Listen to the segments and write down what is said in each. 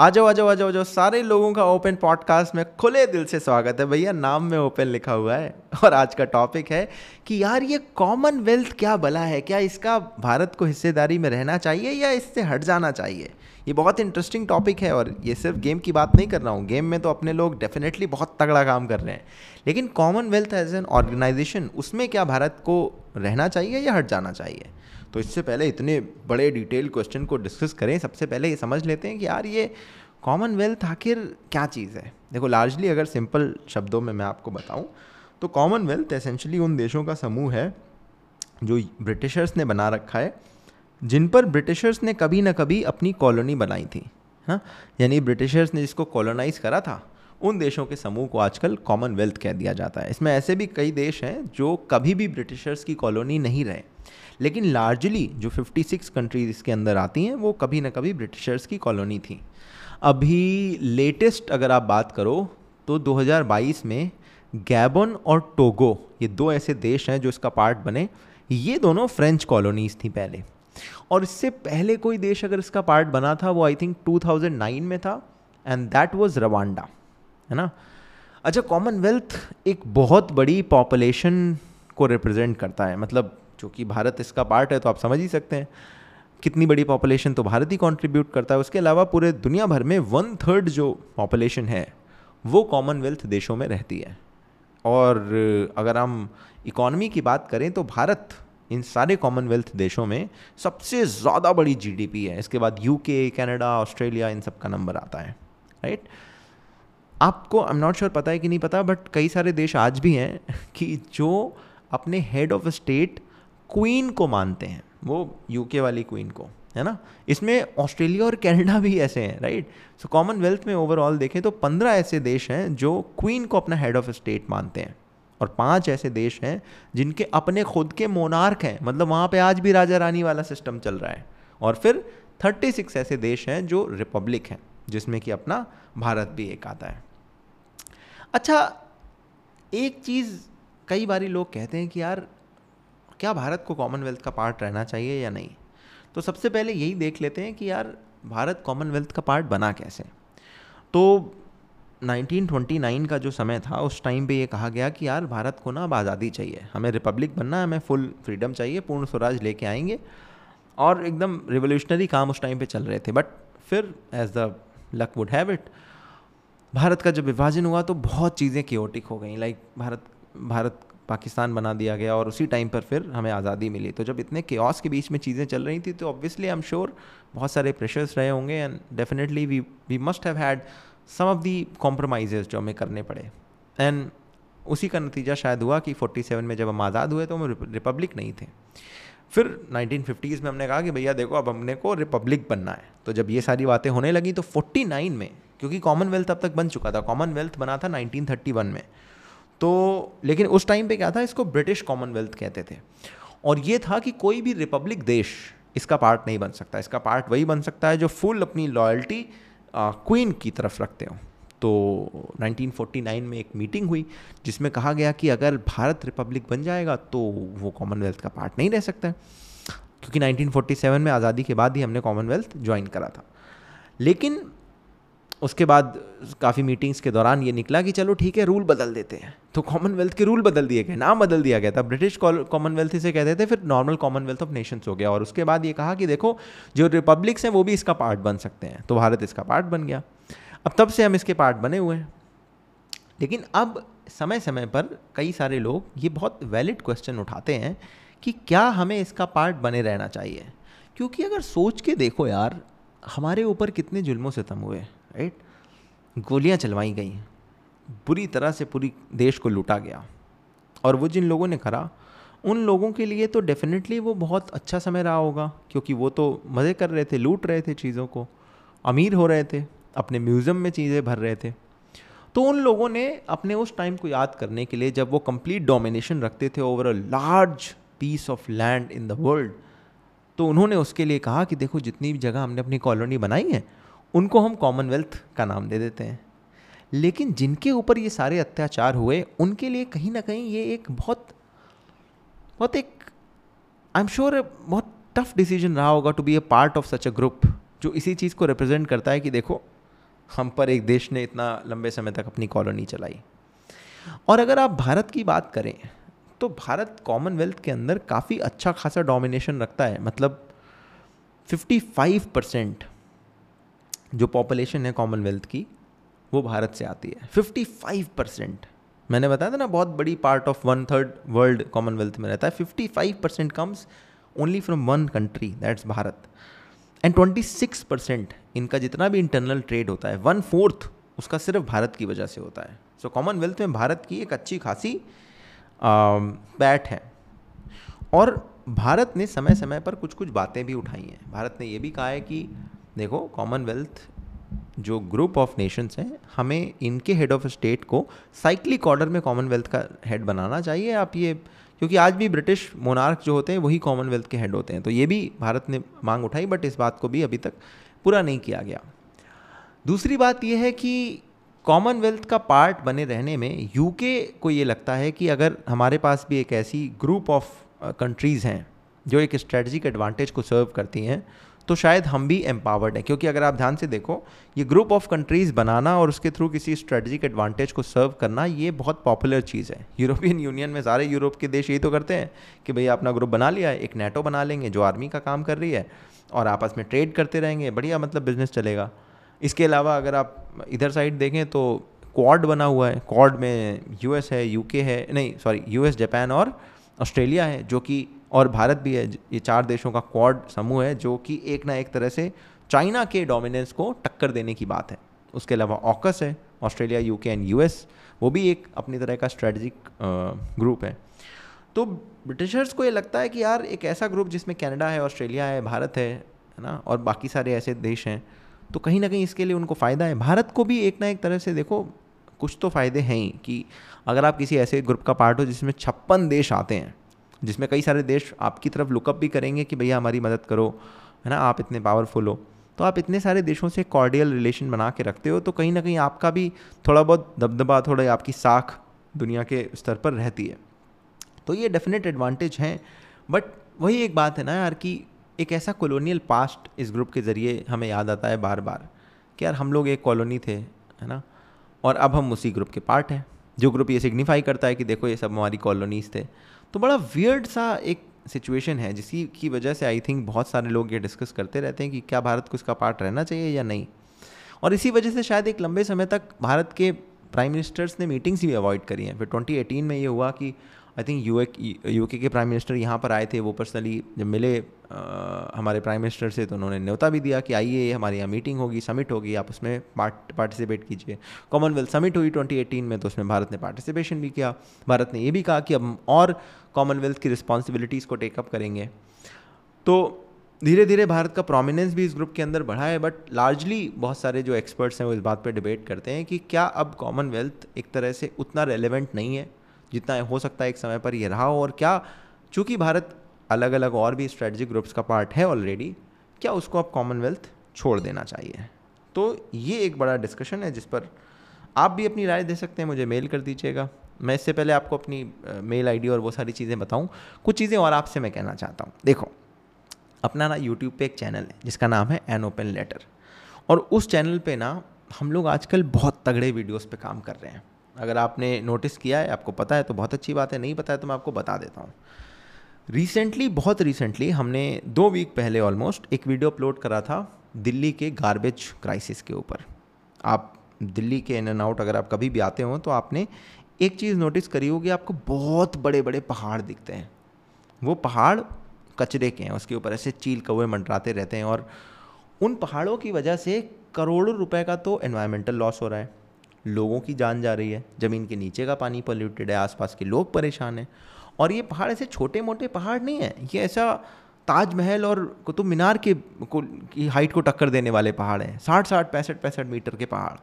आ जाओ आ जाओ आ जाओ जाओ सारे लोगों का ओपन पॉडकास्ट में खुले दिल से स्वागत है। भैया, नाम में ओपन लिखा हुआ है और आज का टॉपिक है कि यार ये कॉमनवेल्थ क्या बला है? क्या इसका भारत को हिस्सेदारी में रहना चाहिए या इससे हट जाना चाहिए? ये बहुत इंटरेस्टिंग टॉपिक है और ये सिर्फ़ गेम की बात नहीं कर रहा हूँ। गेम में तो अपने लोग डेफिनेटली बहुत तगड़ा काम कर रहे हैं। लेकिन कॉमनवेल्थ एज एन ऑर्गेनाइजेशन उसमें क्या भारत को रहना चाहिए या हट जाना चाहिए? तो इससे पहले इतने बड़े डिटेल क्वेश्चन को डिस्कस करें, सबसे पहले ये समझ लेते हैं कि यार ये कॉमनवेल्थ आखिर क्या चीज़ है? देखो लार्जली अगर सिंपल शब्दों में मैं आपको बताऊँ तो कॉमनवेल्थ एसेंशली उन देशों का समूह है जो ब्रिटिशर्स ने बना रखा है, जिन पर ब्रिटिशर्स ने कभी ना कभी अपनी कॉलोनी बनाई थी। हाँ? यानी ब्रिटिशर्स ने जिसको कॉलोनाइज करा था, उन देशों के समूह को आजकल कॉमनवेल्थ कह दिया जाता है। इसमें ऐसे भी कई देश हैं जो कभी भी ब्रिटिशर्स की कॉलोनी नहीं रहे। लेकिन लार्जली जो 56 कंट्रीज़ इसके अंदर आती हैं, वो कभी ना कभी ब्रिटिशर्स की कॉलोनी थी। अभी लेटेस्ट अगर आप बात करो तो 2022 में गैबन और टोगो ये दो ऐसे देश हैं जो इसका पार्ट बने, ये दोनों फ्रेंच कॉलोनीज थी पहले। और इससे पहले कोई देश अगर इसका पार्ट बना था, वो आई थिंक 2009 में था एंड दैट वाज रवांडा है ना? अच्छा कॉमनवेल्थ एक बहुत बड़ी पॉपुलेशन को रिप्रेजेंट करता है मतलब चूँकि भारत इसका पार्ट है तो आप समझ ही सकते हैं। कितनी बड़ी पॉपुलेशन तो भारत ही कॉन्ट्रीब्यूट करता है। उसके अलावा पूरे दुनिया भर में वन थर्ड जो पॉपुलेशन है, वो कॉमनवेल्थ देशों में रहती है। और अगर हम इकोनॉमी की बात करें तो भारत इन सारे कॉमनवेल्थ देशों में सबसे ज़्यादा बड़ी जीडीपी है। इसके बाद यूके कनाडा ऑस्ट्रेलिया इन सब का नंबर आता है राइट आपको आई एम नॉट श्योर पता है कि नहीं पता बट कई सारे देश आज भी हैं कि जो अपने हेड ऑफ़ स्टेट क्वीन को मानते हैं। वो यूके वाली क्वीन को, है ना? इसमें ऑस्ट्रेलिया और कनाडा भी ऐसे हैं राइट सो कॉमनवेल्थ में ओवरऑल देखें तो पंद्रह ऐसे देश हैं जो क्वीन को अपना हेड ऑफ़ स्टेट मानते हैं। और पाँच ऐसे देश हैं जिनके अपने खुद के मोनार्क हैं। मतलब वहाँ पे आज भी राजा रानी वाला सिस्टम चल रहा है। और फिर थर्टी सिक्स ऐसे देश हैं जो रिपब्लिक हैं, जिसमें कि अपना भारत भी एक आता है। अच्छा एक चीज़ कई बारी लोग कहते हैं कि यार क्या भारत को कॉमनवेल्थ का पार्ट रहना चाहिए या नहीं? तो सबसे पहले यही देख लेते हैं कि यार, भारत कॉमनवेल्थ का पार्ट बना कैसे? तो 1929 का जो समय था, उस टाइम पे ये कहा गया कि यार, भारत को ना अब आज़ादी चाहिए। हमें रिपब्लिक बनना है, हमें फुल फ्रीडम चाहिए, पूर्ण स्वराज लेके आएँगे। और एकदम रिवोल्यूशनरी काम उस टाइम पे चल रहे थे। बट फिर as the luck would have it Bharat का जब विभाजन हुआ तो बहुत चीज़ें क्योटिक हो गई। लाइक भारत भारत पाकिस्तान बना दिया गया और उसी टाइम पर फिर हमें आज़ादी मिली। तो जब इतने केओस के बीच में चीज़ें चल रही थी तो ऑब्वियसली आई एम श्योर बहुत सारे प्रेशर्स रहे होंगे and definitely we we must have had some of the compromise जो हमें करने पड़े। एंड उसी का नतीजा शायद हुआ कि 47 में जब हम आज़ाद हुए तो हम रिपब्लिक नहीं थे। फिर 1950s में हमने कहा कि भैया देखो, अब हमने को रिपब्लिक बनना है। तो जब ये सारी बातें होने लगी तो 49 में, क्योंकि कॉमनवेल्थ अब तक बन चुका था कॉमनवेल्थ बना था 1931 में। तो लेकिन उस टाइम पे क्या था, इसको ब्रिटिश कॉमनवेल्थ कहते थे। और ये था कि कोई भी रिपब्लिक देश इसका पार्ट नहीं बन सकता। इसका पार्ट वही बन सकता है जो फुल अपनी लॉयल्टी क्वीन की तरफ़ रखते हो। तो 1949 में एक मीटिंग हुई, जिसमें कहा गया कि अगर भारत रिपब्लिक बन जाएगा तो वो कॉमनवेल्थ का पार्ट नहीं रह सकता। क्योंकि 1947 में आज़ादी के बाद ही हमने कॉमनवेल्थ ज्वाइन करा था। लेकिन उसके बाद काफ़ी मीटिंग्स के दौरान ये निकला कि चलो ठीक है रूल बदल देते हैं। तो कॉमनवेल्थ के रूल बदल दिए गए, नाम बदल दिया गया था। ब्रिटिश कॉमनवेल्थ इसे कहते थे, फिर नॉर्मल कॉमनवेल्थ ऑफ़ नेशंस हो गया। और उसके बाद ये कहा कि देखो, जो रिपब्लिक्स हैं, वो भी इसका पार्ट बन सकते हैं। तो भारत इसका पार्ट बन गया। अब तब से हम इसके पार्ट बने हुए हैं। लेकिन अब समय समय पर कई सारे लोग ये बहुत वैलिड क्वेश्चन उठाते हैं कि क्या हमें इसका पार्ट बने रहना चाहिए? क्योंकि अगर सोच के देखो यार, हमारे ऊपर कितने जुल्मों से तम हुए। राइट गोलियाँ चलवाई गई। बुरी तरह से पूरी देश को लूटा गया। और वो जिन लोगों ने करा, उन लोगों के लिए तो डेफिनेटली वो बहुत अच्छा समय रहा होगा, क्योंकि वो तो मज़े कर रहे थे, लूट रहे थे चीज़ों को, अमीर हो रहे थे, अपने म्यूज़ियम में चीज़ें भर रहे थे। तो उन लोगों ने अपने उस टाइम को याद करने के लिए जब वो कंप्लीट डोमिनेशन रखते थे over a large piece of land in the world तो उन्होंने उसके लिए कहा कि देखो, जितनी भी जगह हमने अपनी कॉलोनी बनाई है उनको हम कॉमनवेल्थ का नाम दे देते हैं। लेकिन जिनके ऊपर ये सारे अत्याचार हुए, उनके लिए कहीं ना कहीं ये एक बहुत बहुत एक आई एम श्योर बहुत टफ डिसीज़न रहा होगा to be a part of such a group जो इसी चीज़ को रिप्रेजेंट करता है कि देखो, हम पर एक देश ने इतना लंबे समय तक अपनी कॉलोनी चलाई। और अगर आप भारत की बात करें तो भारत कॉमनवेल्थ के अंदर काफ़ी अच्छा खासा डोमिनेशन रखता है। मतलब 55 परसेंट जो पॉपुलेशन है कॉमनवेल्थ की वो भारत से आती है। 55 परसेंट मैंने बताया था ना बहुत बड़ी part of one third world Commonwealth में रहता है। 55 percent comes only from one country that's Bharat and 26 percent इनका जितना भी इंटरनल ट्रेड होता है वन फोर्थ उसका सिर्फ़ भारत की वजह से होता है। सो so, कॉमनवेल्थ में भारत की एक अच्छी खासी बैट है। और भारत ने समय समय पर कुछ कुछ बातें भी उठाई हैं। भारत ने ये भी कहा है कि देखो कॉमनवेल्थ जो ग्रुप ऑफ़ नेशंस हैं, हमें इनके हेड ऑफ़ स्टेट को साइक्लिक ऑर्डर में कॉमनवेल्थ का हेड बनाना चाहिए। आप ये, क्योंकि आज भी ब्रिटिश मोनार्क जो होते हैं, वही कॉमनवेल्थ के हेड होते हैं। तो ये भी भारत ने मांग उठाई बट इस बात को भी अभी तक पूरा नहीं किया गया। दूसरी बात यह है कि कॉमनवेल्थ का पार्ट बने रहने में यूके को ये लगता है कि अगर हमारे पास भी एक ऐसी ग्रुप ऑफ़ कंट्रीज़ हैं, जो एक स्ट्रेटजिक एडवांटेज को सर्व करती हैं तो शायद हम भी एम्पावर्ड हैं। क्योंकि अगर आप ध्यान से देखो, ये ग्रुप ऑफ़ कंट्रीज़ बनाना और उसके थ्रू किसी स्ट्रेटजिक एडवांटेज को सर्व करना, ये बहुत पॉपुलर चीज़ है। यूरोपियन यूनियन में सारे यूरोप के देश यही तो करते हैं कि भैया अपना ग्रुप बना लिया है, एक नेटो बना लेंगे, जो आर्मी का काम कर रही है, और आपस में ट्रेड करते रहेंगे, बढ़िया मतलब बिज़नेस चलेगा। इसके अलावा अगर आप इधर साइड देखें तो क्वाड बना हुआ है। क्वाड में यूएस है यूके है, नहीं सॉरी यूएस जापान और ऑस्ट्रेलिया है, जो कि और भारत भी है, ये चार देशों का क्वाड समूह है, जो कि एक ना एक तरह से चाइना के डोमिनेंस को टक्कर देने की बात है। उसके अलावा ऑकस है ऑस्ट्रेलिया यूके एंड यूएस वो भी एक अपनी तरह का स्ट्रेटजिक ग्रुप है। तो ब्रिटिशर्स को ये लगता है कि यार, एक ऐसा ग्रुप जिसमें कनाडा है ऑस्ट्रेलिया है, भारत है है ना, और बाकी सारे ऐसे देश हैं तो कहीं ना कहीं इसके लिए उनको फ़ायदा है। भारत को भी एक ना एक तरह से देखो, कुछ तो फ़ायदे हैं ही, कि अगर आप किसी ऐसे ग्रुप का पार्ट हो जिसमें छप्पन देश आते हैं जिसमें कई सारे देश आपकी तरफ़ लुकअप भी करेंगे कि भैया हमारी मदद करो, है ना? आप इतने पावरफुल हो। तो आप इतने सारे देशों से कॉर्डियल रिलेशन बना के रखते हो तो कहीं ना कहीं आपका भी थोड़ा बहुत दबदबा, थोड़ा आपकी साख दुनिया के स्तर पर रहती है। तो ये डेफिनेट एडवांटेज हैं बट वही एक बात है ना यार कि एक ऐसा कॉलोनियल पास्ट इस ग्रुप के ज़रिए हमें याद आता है बार बार कि यार हम लोग एक कॉलोनी थे, है ना? और अब हम उसी ग्रुप के पार्ट हैं, जो ग्रुप ये सिग्निफाई करता है कि देखो ये सब हमारी कॉलोनीज़ थे। तो बड़ा वियर्ड सा एक सिचुएशन है, जिसकी, की वजह से आई थिंक बहुत सारे लोग ये डिस्कस करते रहते हैं कि क्या भारत को इसका पार्ट रहना चाहिए या नहीं। और इसी वजह से शायद एक लंबे समय तक भारत के प्राइम मिनिस्टर्स ने मीटिंग्स भी अवॉइड करी हैं। फिर 2018 में ये हुआ कि आई थिंक यू यूके के प्राइम मिनिस्टर यहाँ पर आए थे वो पर्सनली जब मिले आ, हमारे प्राइम मिनिस्टर से तो उन्होंने न्योता भी दिया कि आइए हमारे यहाँ मीटिंग होगी समिट होगी आप उसमें पार्ट पार्टिसिपेट कीजिए। कॉमनवेल्थ समिट हुई 2018 में तो उसमें भारत ने पार्टिसिपेशन भी किया। भारत ने ये भी कहा कि अब और कॉमनवेल्थ की रिस्पॉन्सिबिलिटीज़ को टेकअप करेंगे। तो धीरे धीरे भारत का प्रोमिनेंस भी इस ग्रुप के अंदर बढ़ा है बट लार्जली बहुत सारे जो एक्सपर्ट्स हैं वो इस बात पर डिबेट करते हैं कि क्या अब कॉमनवेल्थ एक तरह से उतना रेलिवेंट नहीं है? जितना हो सकता है एक समय पर ये रहा हो। और क्या, चूँकि भारत अलग अलग और भी स्ट्रेटजिक ग्रुप्स का पार्ट है ऑलरेडी क्या उसको अब कॉमनवेल्थ छोड़ देना चाहिए? तो ये एक बड़ा डिस्कशन है जिस पर आप भी अपनी राय दे सकते हैं, मुझे मेल कर दीजिएगा। मैं इससे पहले आपको अपनी मेल आईडी और वो सारी चीज़ें बताऊँ। कुछ चीज़ें और आपसे मैं कहना चाहता हूँ। देखो, अपना ना यूट्यूब पे एक चैनल है, जिसका नाम है एन ओपन लेटर और उस चैनल पे ना हम लोग आजकल बहुत तगड़े वीडियोस पे काम कर रहे हैं। अगर आपने नोटिस किया है, आपको पता है तो बहुत अच्छी बात है। नहीं पता है तो मैं आपको बता देता हूँ। रिसेंटली बहुत रिसेंटली हमने दो वीक पहले ऑलमोस्ट एक वीडियो अपलोड करा था दिल्ली के गार्बेज क्राइसिस के ऊपर। आप दिल्ली के इन एंड आउट अगर आप कभी भी आते हो तो आपने एक चीज़ नोटिस करी होगी, आपको बहुत बड़े बड़े पहाड़ दिखते हैं। वो पहाड़ कचरे के हैं, उसके ऊपर ऐसे चील कौए मंडराते रहते हैं और उन पहाड़ों की वजह से करोड़ों रुपए का तो एनवायरमेंटल लॉस हो रहा है। लोगों की जान जा रही है। ज़मीन के नीचे का पानी पोल्यूटेड है, आसपास के लोग परेशान हैं। और ये पहाड़ ऐसे छोटे मोटे पहाड़ नहीं है, ये ऐसा ताजमहल और कुतुब मीनार के को, की हाइट को टक्कर देने वाले पहाड़ हैं साठ साठ पैंसठ पैंसठ मीटर के पहाड़।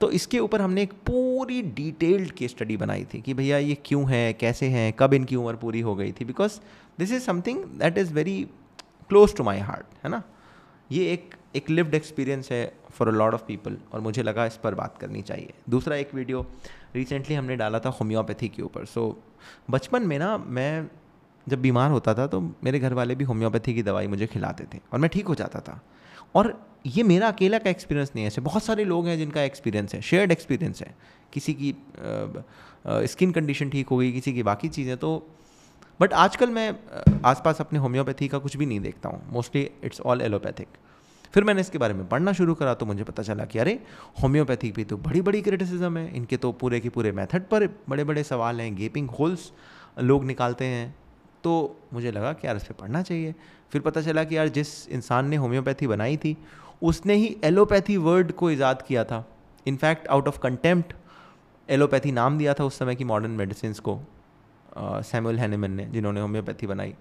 तो इसके ऊपर हमने एक पूरी डिटेल्ड की स्टडी बनाई थी कि भैया ये क्यों है, कैसे हैं, कब इनकी उम्र पूरी हो गई थी। Because this is something that is very close to my heart है ना? ये एक एक लिव्ड एक्सपीरियंस है for a lot of people और मुझे लगा इस पर बात करनी चाहिए। दूसरा एक वीडियो रिसेंटली हमने डाला था होम्योपैथी के ऊपर। सो बचपन में ना मैं जब बीमार होता था तो मेरे घर वाले भी होम्योपैथी की दवाई मुझे खिलाते थे और मैं ठीक हो जाता था। और ये मेरा अकेला का एक्सपीरियंस नहीं है। ऐसे बहुत सारे लोग हैं जिनका एक्सपीरियंस है शेयर्ड एक्सपीरियंस है। किसी की स्किन कंडीशन ठीक हो गई, किसी की बाकी चीज़ें तो बट आजकल मैं आसपास अपने होम्योपैथी का कुछ भी नहीं देखता हूँ। मोस्टली इट्स ऑल एलोपैथिक फिर मैंने इसके बारे में पढ़ना शुरू करा तो मुझे पता चला कि अरे होम्योपैथी भी तो बड़ी बड़ी क्रिटिसिज्म है। इनके तो पूरे के पूरे मेथड पर बड़े बड़े सवाल हैं गेपिंग होल्स लोग निकालते हैं। तो मुझे लगा कि यार इस पर पढ़ना चाहिए। फिर पता चला कि यार जिस इंसान ने होम्योपैथी बनाई थी उसने ही एलोपैथी वर्ड को ईजाद किया था। In fact out of contempt allopathy नाम दिया था उस समय की मॉडर्न मेडिसिन को सैमुअल uh, हैनेमन ने जिन्होंने होम्योपैथी बनाई।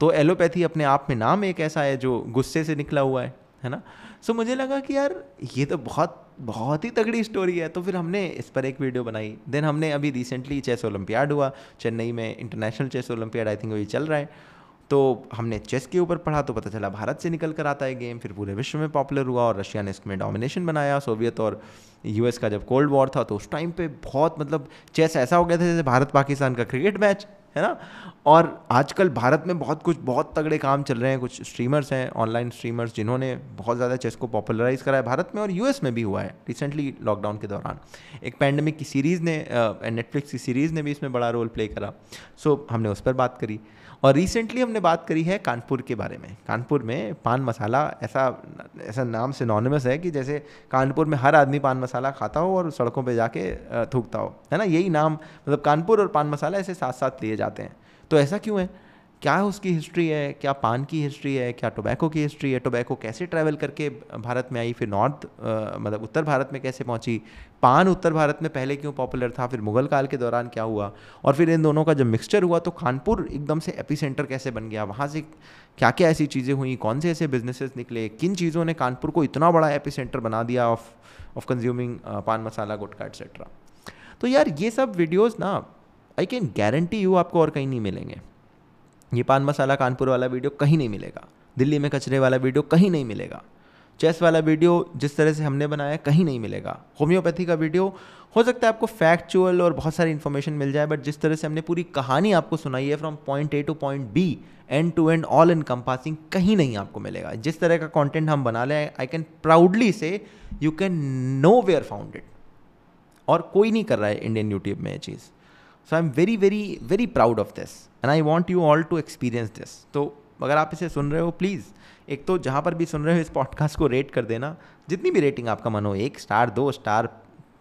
तो एलोपैथी अपने आप में नाम एक ऐसा है जो गुस्से से निकला हुआ है। है ना? सो so, मुझे लगा कि यार ये तो बहुत बहुत ही तगड़ी स्टोरी है। तो फिर हमने इस पर एक वीडियो बनाई। देन हमने अभी रिसेंटली चेस ओलंपियाड हुआ। चेन्नई में international chess olympiad I think वही चल रहा है। तो हमने चेस के ऊपर पढ़ा तो पता चला भारत से निकल कर आता है गेम फिर पूरे विश्व में पॉपुलर हुआ और रशिया ने इसमें डोमिनेशन बनाया। सोवियत और यूएस का जब कोल्ड वॉर था तो उस टाइम पे बहुत मतलब चेस ऐसा हो गया था जैसे भारत पाकिस्तान का क्रिकेट मैच है ना? और आजकल भारत में बहुत कुछ बहुत तगड़े काम चल रहे हैं। कुछ स्ट्रीमर्स हैं ऑनलाइन स्ट्रीमर्स जिन्होंने बहुत ज़्यादा चेस को पॉपुलराइज करा है भारत में और यूएस में भी हुआ है रिसेंटली लॉकडाउन के दौरान। एक पैंडमिक की सीरीज़ ने नेटफ्लिक्स की सीरीज़ ने भी इसमें बड़ा रोल प्ले करा। सो so, हमने उस पर बात करी। और रिसेंटली हमने बात करी है कानपुर के बारे में। कानपुर में पान मसाला ऐसा ऐसा नाम सिनोनिमस है कि जैसे कानपुर में हर आदमी पान मसाला खाता हो और सड़कों पर जाके थूकता हो। है ना? यही नाम मतलब कानपुर और पान मसाला ऐसे साथ साथ लिए जाते हैं। तो ऐसा क्यों है? क्या उसकी हिस्ट्री है? क्या पान की हिस्ट्री है? क्या टोबैको की हिस्ट्री है? टोबैको कैसे ट्रैवल करके भारत में आई? फिर नॉर्थ मतलब उत्तर भारत में कैसे पहुँची? पान उत्तर भारत में पहले क्यों पॉपुलर था? फिर मुगल काल के दौरान क्या हुआ? और फिर इन दोनों का जब मिक्सचर हुआ तो कानपुर एकदम से एपी सेंटर कैसे बन गया? वहाँ से क्या क्या ऐसी चीज़ें हुई? कौन से ऐसे बिजनेसेस निकले? किन चीज़ों ने कानपुर को इतना बड़ा एपी सेंटर बना दिया ऑफ़ ऑफ़ कंज्यूमिंग पान मसाला गुटका एट्सेट्रा तो यार ये सब वीडियोज़ ना आई कैन गारंटी यू आपको और कहीं नहीं मिलेंगे। ये पान मसाला कानपुर वाला वीडियो कहीं नहीं मिलेगा। दिल्ली में कचरे वाला वीडियो कहीं नहीं मिलेगा। चेस वाला वीडियो जिस तरह से हमने बनाया कहीं नहीं मिलेगा। होम्योपैथी का वीडियो हो सकता है आपको फैक्चुअल और बहुत सारी इन्फॉर्मेशन मिल जाए बट जिस तरह से हमने पूरी कहानी आपको सुनाई है from point A to point B end to end all encompassing कहीं नहीं आपको मिलेगा। जिस तरह का कॉन्टेंट हम बना लें I can proudly say you can nowhere found और कोई नहीं कर रहा है इंडियन यूट्यूब में ये चीज़। So I am very very very proud of this and I want you all to experience this तो अगर आप इसे सुन रहे हो प्लीज़ एक तो जहाँ पर भी सुन रहे हो इस पॉडकास्ट को रेट कर देना। जितनी भी रेटिंग आपका मन हो, एक स्टार दो स्टार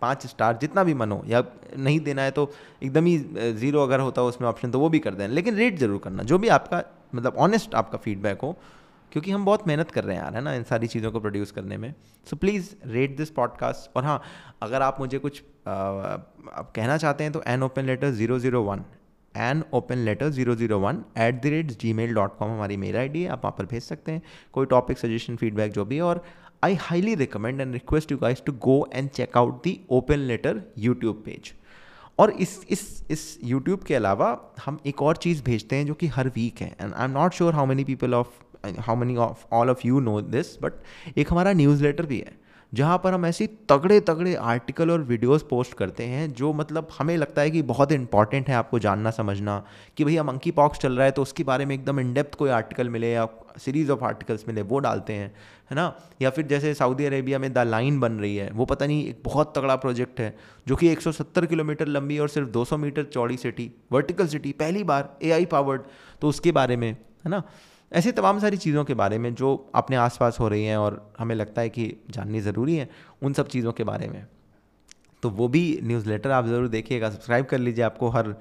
पाँच स्टार जितना भी मन हो, या नहीं देना है तो एकदम ही ज़ीरो अगर होता हो उसमें ऑप्शन तो वो भी कर देना। लेकिन रेट ज़रूर करना। जो भी आपका मतलब ऑनेस्ट आपका फीडबैक हो क्योंकि हम बहुत मेहनत कर रहे हैं यार, है ना, इन सारी चीज़ों को प्रोड्यूस करने में। So please rate this podcast और हाँ अगर आप मुझे कुछ आप कहना चाहते हैं तो an open letter zero zero one an open letter zero zero one at the rate Gmail dot com हमारी मेल आई डी है, आप वहाँ पर भेज सकते हैं। कोई टॉपिक सजेशन फीडबैक जो भी है। और I highly recommend and request you guys to go and check out the open letter YouTube page और इस इस इस यूट्यूब के अलावा हम एक और चीज़ भेजते हैं जो कि हर वीक है। And I am not sure how many people of how many of all of you know this but एक हमारा न्यूज़ लेटर भी है, जहाँ पर हम ऐसी तगड़े तगड़े आर्टिकल और वीडियोस पोस्ट करते हैं, जो मतलब हमें लगता है कि बहुत इंपॉर्टेंट है आपको जानना, समझना, कि भैया मंकी पॉक्स चल रहा है तो उसके बारे में एकदम इन डेप्थ कोई आर्टिकल मिले या सीरीज़ ऑफ़ आर्टिकल्स मिले, वो डालते हैं, है ना? या फिर जैसे सऊदी अरेबिया में द लाइन बन रही है, वो पता नहीं एक बहुत तगड़ा प्रोजेक्ट है, जो कि 170 किलोमीटर लंबी और सिर्फ़ 200 मीटर चौड़ी सिटी वर्टिकल सिटी पहली बार ए पावर्ड तो उसके बारे में, है ना? ऐसे तमाम सारी चीज़ों के बारे में जो अपने आसपास हो रही हैं और हमें लगता है कि जाननी ज़रूरी है, उन सब चीज़ों के बारे में। तो वो भी न्यूज़लेटर आप ज़रूर देखिएगा सब्सक्राइब कर लीजिए आपको हर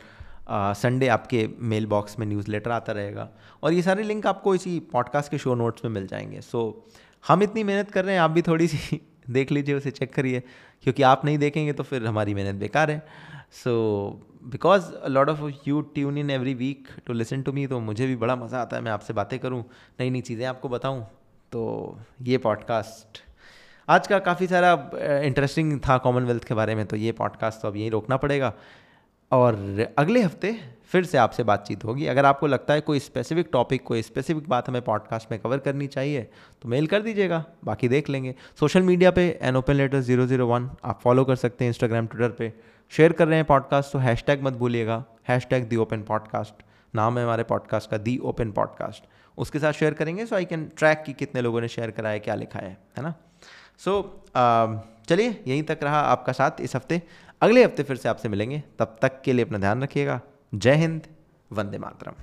संडे आपके मेल बॉक्स में न्यूज़लेटर आता रहेगा। और ये सारे लिंक आपको इसी पॉडकास्ट के शो नोट्स में मिल जाएँगे। सो हम इतनी मेहनत कर रहे हैं, आप भी थोड़ी सी देख लीजिए, उसे चेक करिए। क्योंकि आप नहीं देखेंगे तो फिर हमारी मेहनत बेकार है। So because lot of you tune in every week to listen to me तो मुझे भी बड़ा मज़ा आता है, मैं आपसे बातें करूँ नई नई चीज़ें आपको बताऊँ। तो ये पॉडकास्ट आज का काफ़ी सारा इंटरेस्टिंग था कॉमनवेल्थ के बारे में तो ये पॉडकास्ट तो अब यहीं रोकना पड़ेगा। और अगले हफ़्ते फिर से आपसे बातचीत होगी। अगर आपको लगता है कोई स्पेसिफिक टॉपिक कोई स्पेसिफिक बात हमें पॉडकास्ट में कवर करनी चाहिए तो मेल कर दीजिएगा, बाकी देख लेंगे। सोशल मीडिया पे an open letter zero zero one आप फॉलो कर सकते हैं इंस्टाग्राम ट्विटर पे। शेयर कर रहे हैं पॉडकास्ट तो हैश मत भूलिएगा hash tag the open podcast नाम है हमारे पॉडकास्ट का दी ओपन पॉडकास्ट उसके साथ शेयर करेंगे सो आई कैन ट्रैक कि कितने लोगों ने शेयर कराया क्या लिखा है है ना? सो so, चलिए यहीं तक रहा आपका साथ इस हफ़्ते। अगले हफ़्ते फिर से आपसे मिलेंगे तब तक के लिए अपना ध्यान रखिएगा। जय हिंद वंदे मातरम।